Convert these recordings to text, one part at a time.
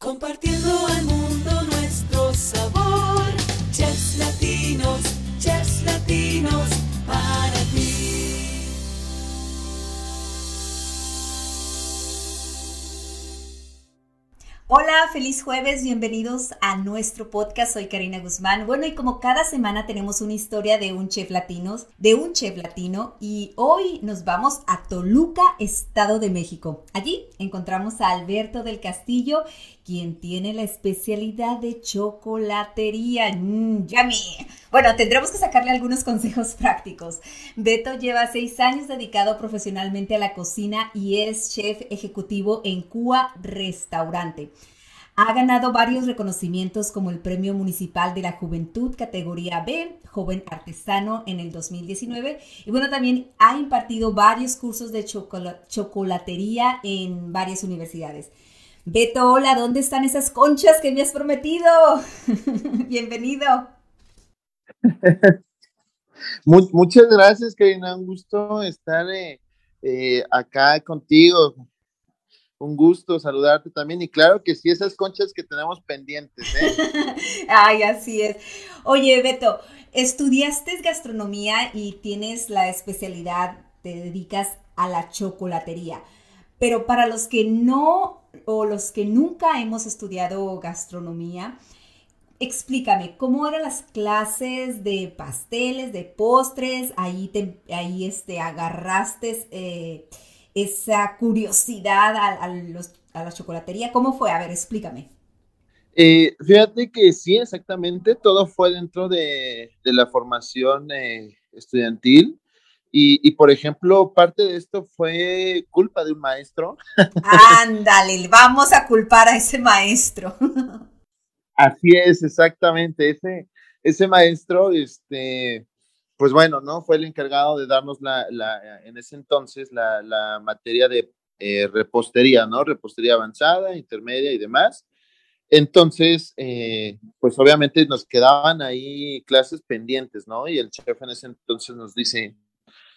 Compartiendo al mundo Hola, feliz jueves, bienvenidos a nuestro podcast. Soy Karina Guzmán. Bueno, y como cada semana tenemos una historia de un chef latino, de un chef latino, y hoy nos vamos a Toluca, Estado de México. Allí encontramos a Alberto del Castillo, quien tiene la especialidad de chocolatería. Mmm, yummy. Bueno, tendremos que sacarle algunos consejos prácticos. Beto lleva seis años dedicado profesionalmente a la cocina y es chef ejecutivo en Cuba Restaurante. Ha ganado varios reconocimientos como el Premio Municipal de la Juventud categoría B, Joven Artesano en el 2019. Y bueno, también ha impartido varios cursos de chocolatería en varias universidades. Beto, hola, ¿dónde están esas conchas que me has prometido? Bienvenido. Muchas gracias, Karina. Un gusto estar eh, eh, acá contigo. Un gusto saludarte también. Y claro que sí, esas conchas que tenemos pendientes. ¿eh? Ay, así es. Oye, Beto, estudiaste gastronomía y tienes la especialidad, te dedicas a la chocolatería. Pero para los que no o los que nunca hemos estudiado gastronomía, explícame, ¿cómo eran las clases de pasteles, de postres? Ahí, te, ahí este, agarraste eh, esa curiosidad a, la chocolatería. ¿Cómo fue? A ver, explícame. Eh, fíjate que sí, exactamente, todo fue dentro de, la formación eh, estudiantil. Y, por ejemplo, parte de esto fue culpa de un maestro. Ándale, vamos a culpar a ese maestro. Así es, exactamente. Ese, ese maestro, este, pues bueno, ¿no? Fue el encargado de darnos la, la en ese entonces, la, la materia de eh, repostería, ¿no? Repostería avanzada, intermedia y demás. Entonces, eh, pues obviamente nos quedaban ahí clases pendientes, ¿no? Y el chef en ese entonces nos dice,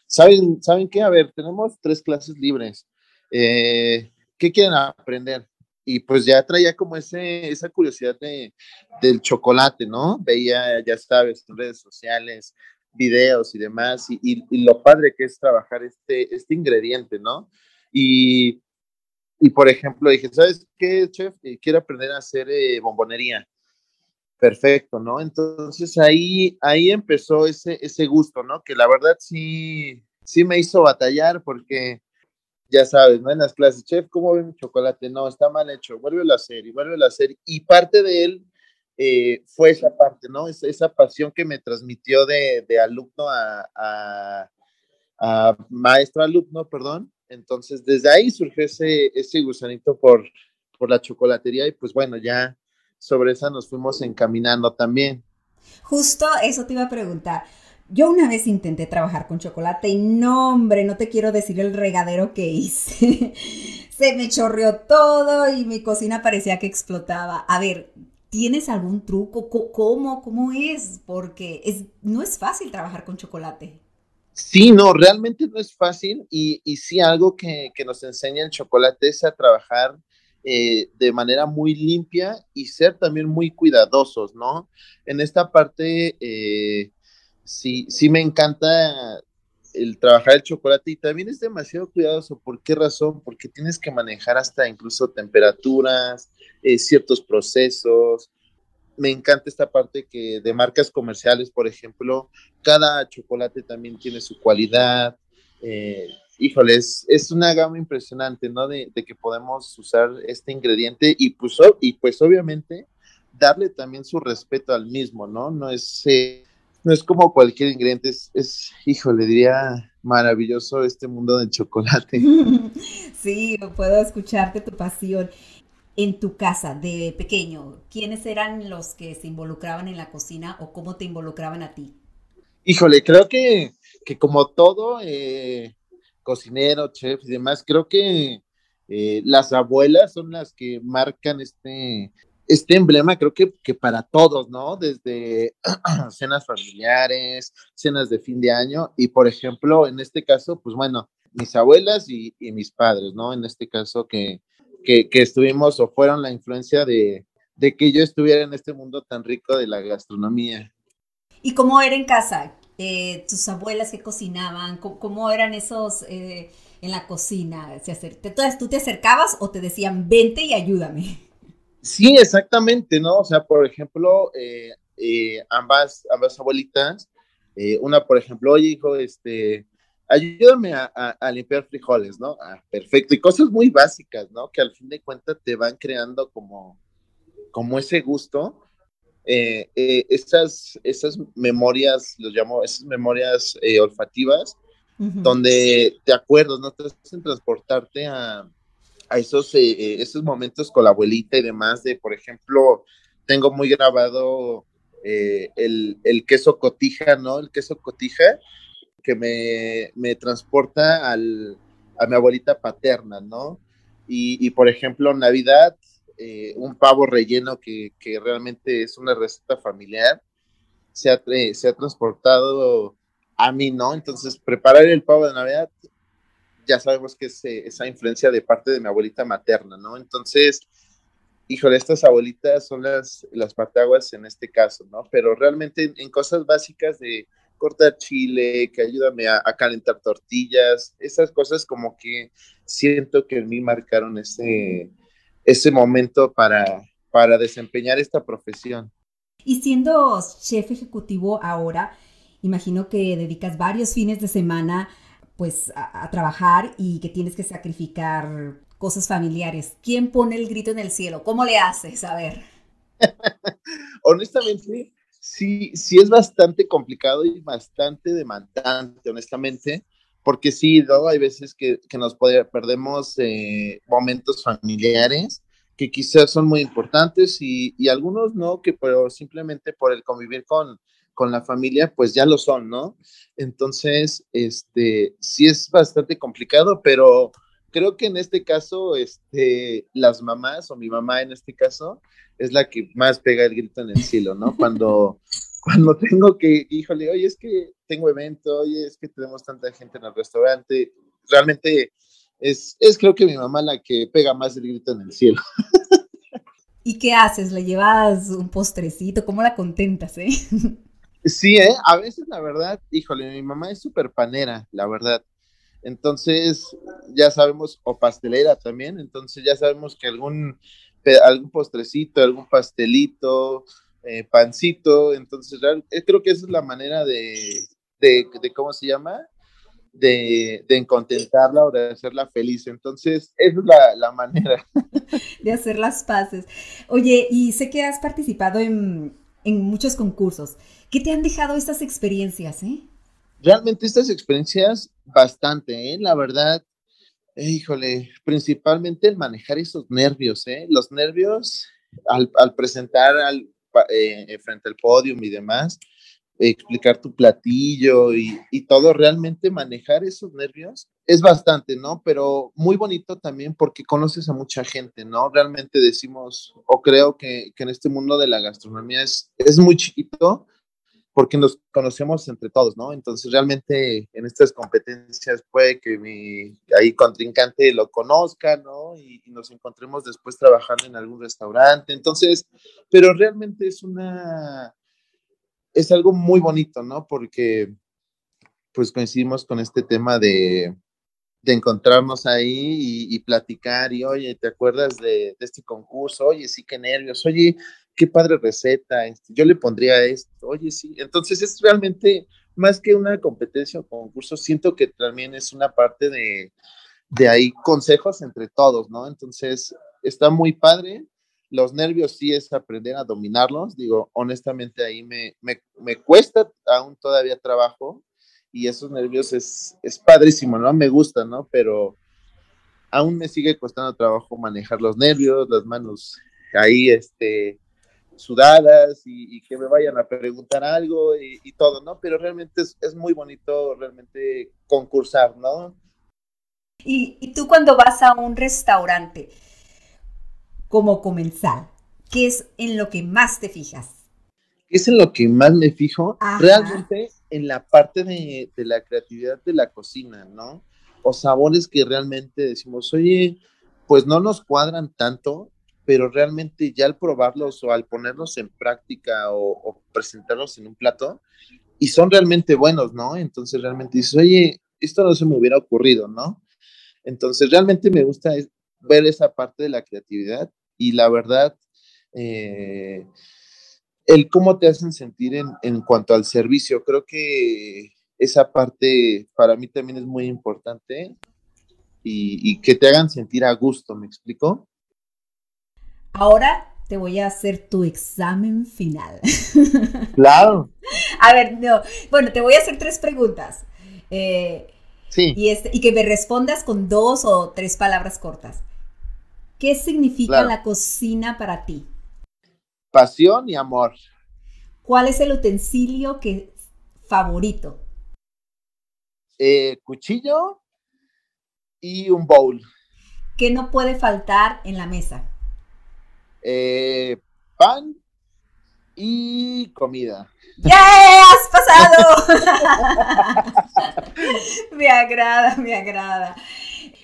¿Saben, ¿Saben qué? A ver, tenemos tres clases libres. Eh, ¿Qué quieren aprender? Y pues ya traía como ese, esa curiosidad de, del chocolate, ¿no? Veía, ya sabes, redes sociales, videos y demás, y, lo padre que es trabajar este, este ingrediente, ¿no? Y, y por ejemplo, dije, ¿sabes qué, chef? Eh, quiero aprender a hacer eh, bombonería perfecto, ¿no? Entonces ahí, ahí empezó ese, ese gusto, ¿no? Que la verdad sí, sí me hizo batallar porque, ya sabes, ¿no? En las clases, chef, ¿cómo ve mi chocolate? No, está mal hecho, vuelve a hacer y vuelve a hacer. Y parte de él eh, fue esa parte, ¿no? Esa, esa, pasión que me transmitió de, de alumno a, a, a maestro-alumno, perdón. Entonces, desde ahí surgió ese, ese gusanito por, por la chocolatería y pues bueno, ya sobre esa nos fuimos encaminando también. Justo eso te iba a preguntar. Yo una vez intenté trabajar con chocolate y no, hombre, no te quiero decir el regadero que hice. Se me chorreó todo y mi cocina parecía que explotaba. A ver, ¿tienes algún truco? ¿Cómo? ¿Cómo es? Porque es, no es fácil trabajar con chocolate. Sí, no, realmente no es fácil y, y sí algo que, que, nos enseña el chocolate es a trabajar eh, de manera muy limpia y ser también muy cuidadosos, ¿no? En esta parte, eh, sí, sí me encanta el trabajar el chocolate y también es demasiado cuidadoso. ¿Por qué razón? Porque tienes que manejar hasta incluso temperaturas, eh, ciertos procesos. Me encanta esta parte que de marcas comerciales, por ejemplo, cada chocolate también tiene su cualidad. Eh, híjole, es, una gama impresionante, ¿no? De, que podemos usar este ingrediente y pues, y pues obviamente darle también su respeto al mismo, ¿no? No es, eh, no es como cualquier ingrediente, es, es, híjole, diría maravilloso este mundo del chocolate. Sí, puedo escucharte tu pasión. En tu casa de pequeño, ¿quiénes eran los que se involucraban en la cocina o cómo te involucraban a ti? Híjole, creo que, que como todo, eh, cocinero, chef y demás, creo que eh, las abuelas son las que marcan este, este emblema, creo que, que para todos, ¿no? Desde cenas familiares, cenas de fin de año y, por ejemplo, en este caso, pues bueno, mis abuelas y, mis padres, ¿no? En este caso que, que, que estuvimos o fueron la influencia de, de que yo estuviera en este mundo tan rico de la gastronomía. ¿Y cómo era en casa? Eh, tus abuelas que cocinaban, ¿cómo, eran esos eh, en la cocina? Entonces, ¿tú te acercabas o te decían, vente y ayúdame? Sí, exactamente, ¿no? O sea, por ejemplo, eh, ambas, ambas abuelitas, una, por ejemplo, oye, hijo, este, ayúdame a, limpiar frijoles, ¿no? Ah, perfecto. Y cosas muy básicas, ¿no? Que al fin de cuentas te van creando como, como ese gusto eh, eh, estas, estas memorias, los llamo, esas memorias eh, olfativas, donde te acuerdas, ¿no? Te hacen transportarte a, a esos, esos momentos con la abuelita y demás, de, por ejemplo, tengo muy grabado el, el, queso cotija, ¿no? El queso cotija, que me, me transporta al, a mi abuelita paterna, ¿no? Y, y, por ejemplo, Navidad, eh, un pavo relleno que, realmente es una receta familiar, se ha, se ha transportado a mí, ¿no? Entonces, preparar el pavo de Navidad, ya sabemos que es eh, esa influencia de parte de mi abuelita materna, ¿no? Entonces, híjole, estas abuelitas son las, las pataguas en este caso, ¿no? Pero realmente en, cosas básicas de cortar chile, que ayúdame a, a, calentar tortillas, esas cosas como que siento que en mí marcaron ese, ese momento para, para desempeñar esta profesión. Y siendo chef ejecutivo ahora, imagino que dedicas varios fines de semana pues a, trabajar y que tienes que sacrificar cosas familiares. ¿Quién pone el grito en el cielo? ¿Cómo le haces? A ver. honestamente, sí, sí es bastante complicado y bastante demandante, honestamente, porque sí, ¿no? hay veces que, que nos perdemos eh, momentos familiares que quizás son muy importantes y, y, algunos no, que pero simplemente por el convivir con, con la familia, pues ya lo son, ¿no? Entonces, este, sí es bastante complicado, pero creo que en este caso, este, las mamás o mi mamá en este caso es la que más pega el grito en el cielo, ¿no? Cuando, cuando tengo que, híjole, oye, es que tengo evento, oye, es que tenemos tanta gente en el restaurante, realmente es, es creo que mi mamá la que pega más el grito en el cielo. ¿Y qué haces? ¿Le llevas un postrecito? ¿Cómo la contentas, eh? Sí, ¿eh? A veces, la verdad, híjole, mi mamá es súper panera, la verdad. Entonces, ya sabemos, o pastelera también, entonces ya sabemos que algún, algún postrecito, algún pastelito, eh, pancito, entonces eh, creo que esa es la manera de, de, ¿cómo se llama? De, de contentarla o de hacerla feliz. Entonces, esa es la, la manera. de hacer las paces. Oye, y sé que has participado en, en muchos concursos. ¿Qué te han dejado estas experiencias, eh? Realmente estas experiencias, bastante, ¿eh? La verdad, híjole, principalmente el manejar esos nervios, ¿eh? Los nervios al, al presentar al, eh, frente al podio y demás, explicar tu platillo y, y, todo, realmente manejar esos nervios es bastante, ¿no? Pero muy bonito también porque conoces a mucha gente, ¿no? Realmente decimos, o creo que, que en este mundo de la gastronomía es, es muy chiquito porque nos conocemos entre todos, ¿no? Entonces realmente en estas competencias puede que mi ahí contrincante lo conozca, ¿no? Y, y, nos encontremos después trabajando en algún restaurante. Entonces, pero realmente es una, es algo muy bonito, ¿no? Porque pues coincidimos con este tema de, de encontrarnos ahí y, platicar y, oye, ¿te acuerdas de, de, este concurso? Oye, sí, qué nervios. Oye, qué padre receta, este, yo le pondría esto, oye, sí. Entonces es realmente más que una competencia o concurso, siento que también es una parte de, de ahí consejos entre todos, ¿no? Entonces está muy padre. Los nervios sí es aprender a dominarlos. Digo, honestamente ahí me, me, me cuesta aún todavía trabajo y esos nervios es, es padrísimo, ¿no? Me gusta, ¿no? Pero aún me sigue costando trabajo manejar los nervios, las manos ahí, este, sudadas y, que me vayan a preguntar algo y, todo, ¿no? Pero realmente es, muy bonito realmente concursar, ¿no? Y, tú cuando vas a un restaurante como comensal, ¿qué es en lo que más te fijas? ¿Qué es en lo que más me fijo? Realmente en la parte de, la creatividad de la cocina, ¿no? O sabores que realmente decimos, oye, pues no nos cuadran tanto, pero realmente ya al probarlos o al ponerlos en práctica o, presentarlos en un plato, y son realmente buenos, ¿no? Entonces realmente dices, oye, esto no se me hubiera ocurrido, ¿no? Entonces realmente me gusta ver esa parte de la creatividad y la verdad, eh, el cómo te hacen sentir en, en cuanto al servicio, creo que esa parte para mí también es muy importante y, que te hagan sentir a gusto, ¿me explico? Ahora te voy a hacer tu examen final. Claro. a ver, no. Bueno, te voy a hacer tres preguntas. Eh, sí. Y, este, y, que me respondas con dos o tres palabras cortas. ¿Qué significa la cocina para ti? Pasión y amor. ¿Cuál es el utensilio que favorito? Eh, cuchillo y un bowl. ¿Qué no puede faltar en la mesa? Eh, pan y comida. ¡Ya! ¡Has pasado! me agrada, me agrada.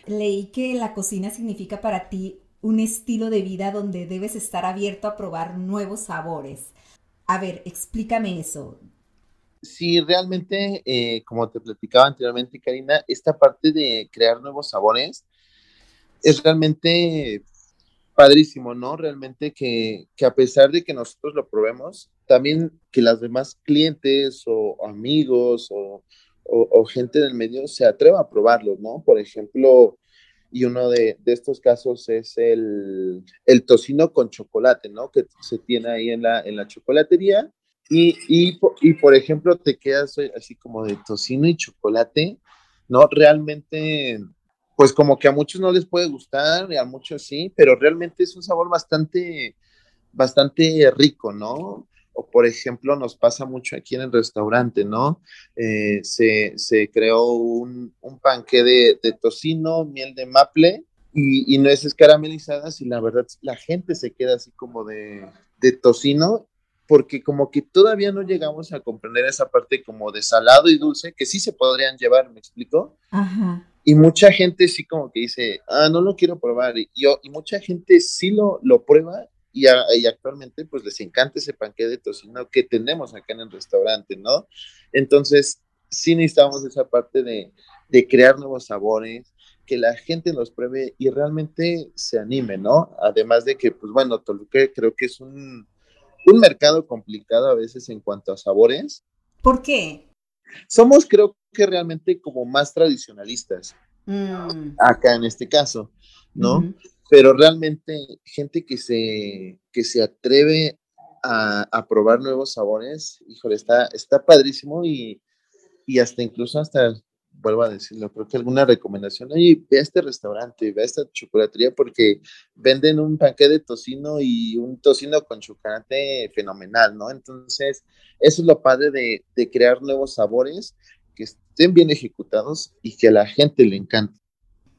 Leí que la cocina significa para ti un estilo de vida donde debes estar abierto a probar nuevos sabores. A ver, explícame eso. Sí, realmente, eh, como te platicaba anteriormente, Karina, esta parte de crear nuevos sabores es realmente padrísimo, ¿no? Realmente que, a pesar de que nosotros lo probemos, también que las demás clientes o amigos o, gente del medio se atreva a probarlo, ¿no? Por ejemplo, y uno de, estos casos es el, el, tocino con chocolate, ¿no? Que se tiene ahí en la, en la chocolatería y, y, y, por ejemplo, te quedas así como de tocino y chocolate, ¿no? Realmente, pues como que a muchos no les puede gustar, y a muchos sí, pero realmente es un sabor bastante, bastante rico, ¿no? O por ejemplo, nos pasa mucho aquí en el restaurante, ¿no? Eh, se, se, creó un, un panque de, de, tocino, miel de maple y, y nueces caramelizadas y la verdad la gente se queda así como de, de tocino porque como que todavía no llegamos a comprender esa parte como de salado y dulce, que sí se podrían llevar, ¿me explico? Y mucha gente sí como que dice, ah, no lo quiero probar, y, yo, y mucha gente sí lo, lo prueba, y, actualmente pues les encanta ese panque de tocino que tenemos acá en el restaurante, ¿no? Entonces, sí necesitamos esa parte de, de crear nuevos sabores, que la gente los pruebe y realmente se anime, ¿no? Además de que, pues bueno, Toluca creo que es un un mercado complicado a veces en cuanto a sabores. ¿Por qué? Somos, creo que realmente como más tradicionalistas. Mm. Acá en este caso, ¿no? Pero realmente gente que se, que se atreve a, a, probar nuevos sabores, híjole, está, está padrísimo y, y hasta incluso hasta vuelvo a decirlo, creo que alguna recomendación, oye, ve a este restaurante, ve a esta chocolatería porque venden un panque de tocino y un tocino con chocolate fenomenal, ¿no? Entonces, eso es lo padre de, de crear nuevos sabores que estén bien ejecutados y que a la gente le encante.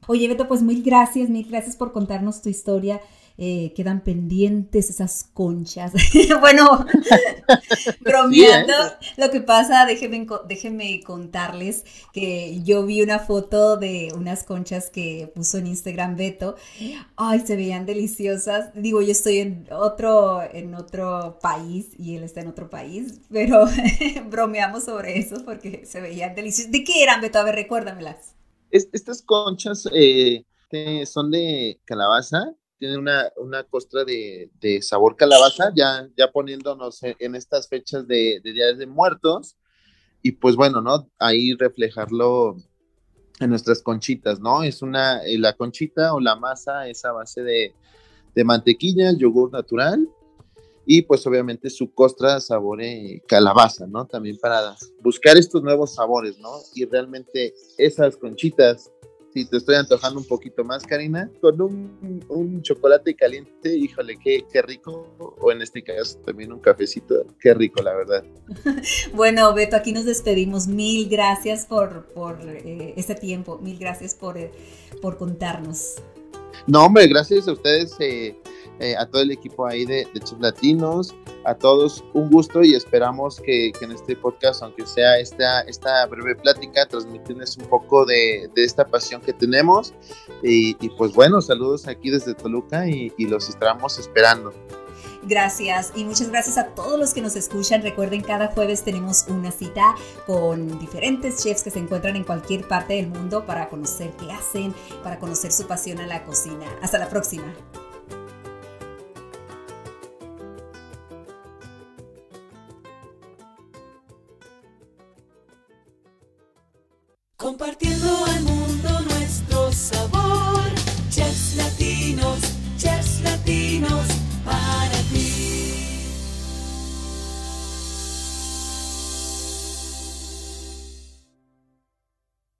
Oye, Beto, pues mil gracias, mil gracias por contarnos tu historia. Eh, quedan pendientes esas conchas. bueno, bromeando, ¿eh? lo que pasa, déjenme, déjenme contarles que yo vi una foto de unas conchas que puso en Instagram Beto. Ay, se veían deliciosas. Digo, yo estoy en otro, en otro país y él está en otro país, pero bromeamos sobre eso porque se veían deliciosas. ¿De qué eran, Beto? A ver, recuérdamelas. estas conchas eh, son de calabaza tiene una, una costra de, sabor calabaza, ya, ya poniéndonos en, estas fechas de, de Días de Muertos, y pues bueno, ¿no? Ahí reflejarlo en nuestras conchitas, ¿no? Es una, eh, la conchita o la masa es a base de, de mantequilla, yogur natural, y pues obviamente su costra sabor calabaza, ¿no? También para buscar estos nuevos sabores, ¿no? Y realmente esas conchitas si te estoy antojando un poquito más, Karina, con un, chocolate caliente, híjole, qué, qué, rico, o en este caso también un cafecito, qué rico, la verdad. bueno, Beto, aquí nos despedimos. Mil gracias por, por eh, este tiempo, mil gracias por, eh, por contarnos. No, hombre, gracias a ustedes. Eh, eh, a todo el equipo ahí de, de Chef Latinos, a todos un gusto y esperamos que, que, en este podcast, aunque sea esta, esta breve plática, transmitirles un poco de, de esta pasión que tenemos. Y, y, pues bueno, saludos aquí desde Toluca y, y los estamos esperando. Gracias y muchas gracias a todos los que nos escuchan. Recuerden, cada jueves tenemos una cita con diferentes chefs que se encuentran en cualquier parte del mundo para conocer qué hacen, para conocer su pasión a la cocina. Hasta la próxima.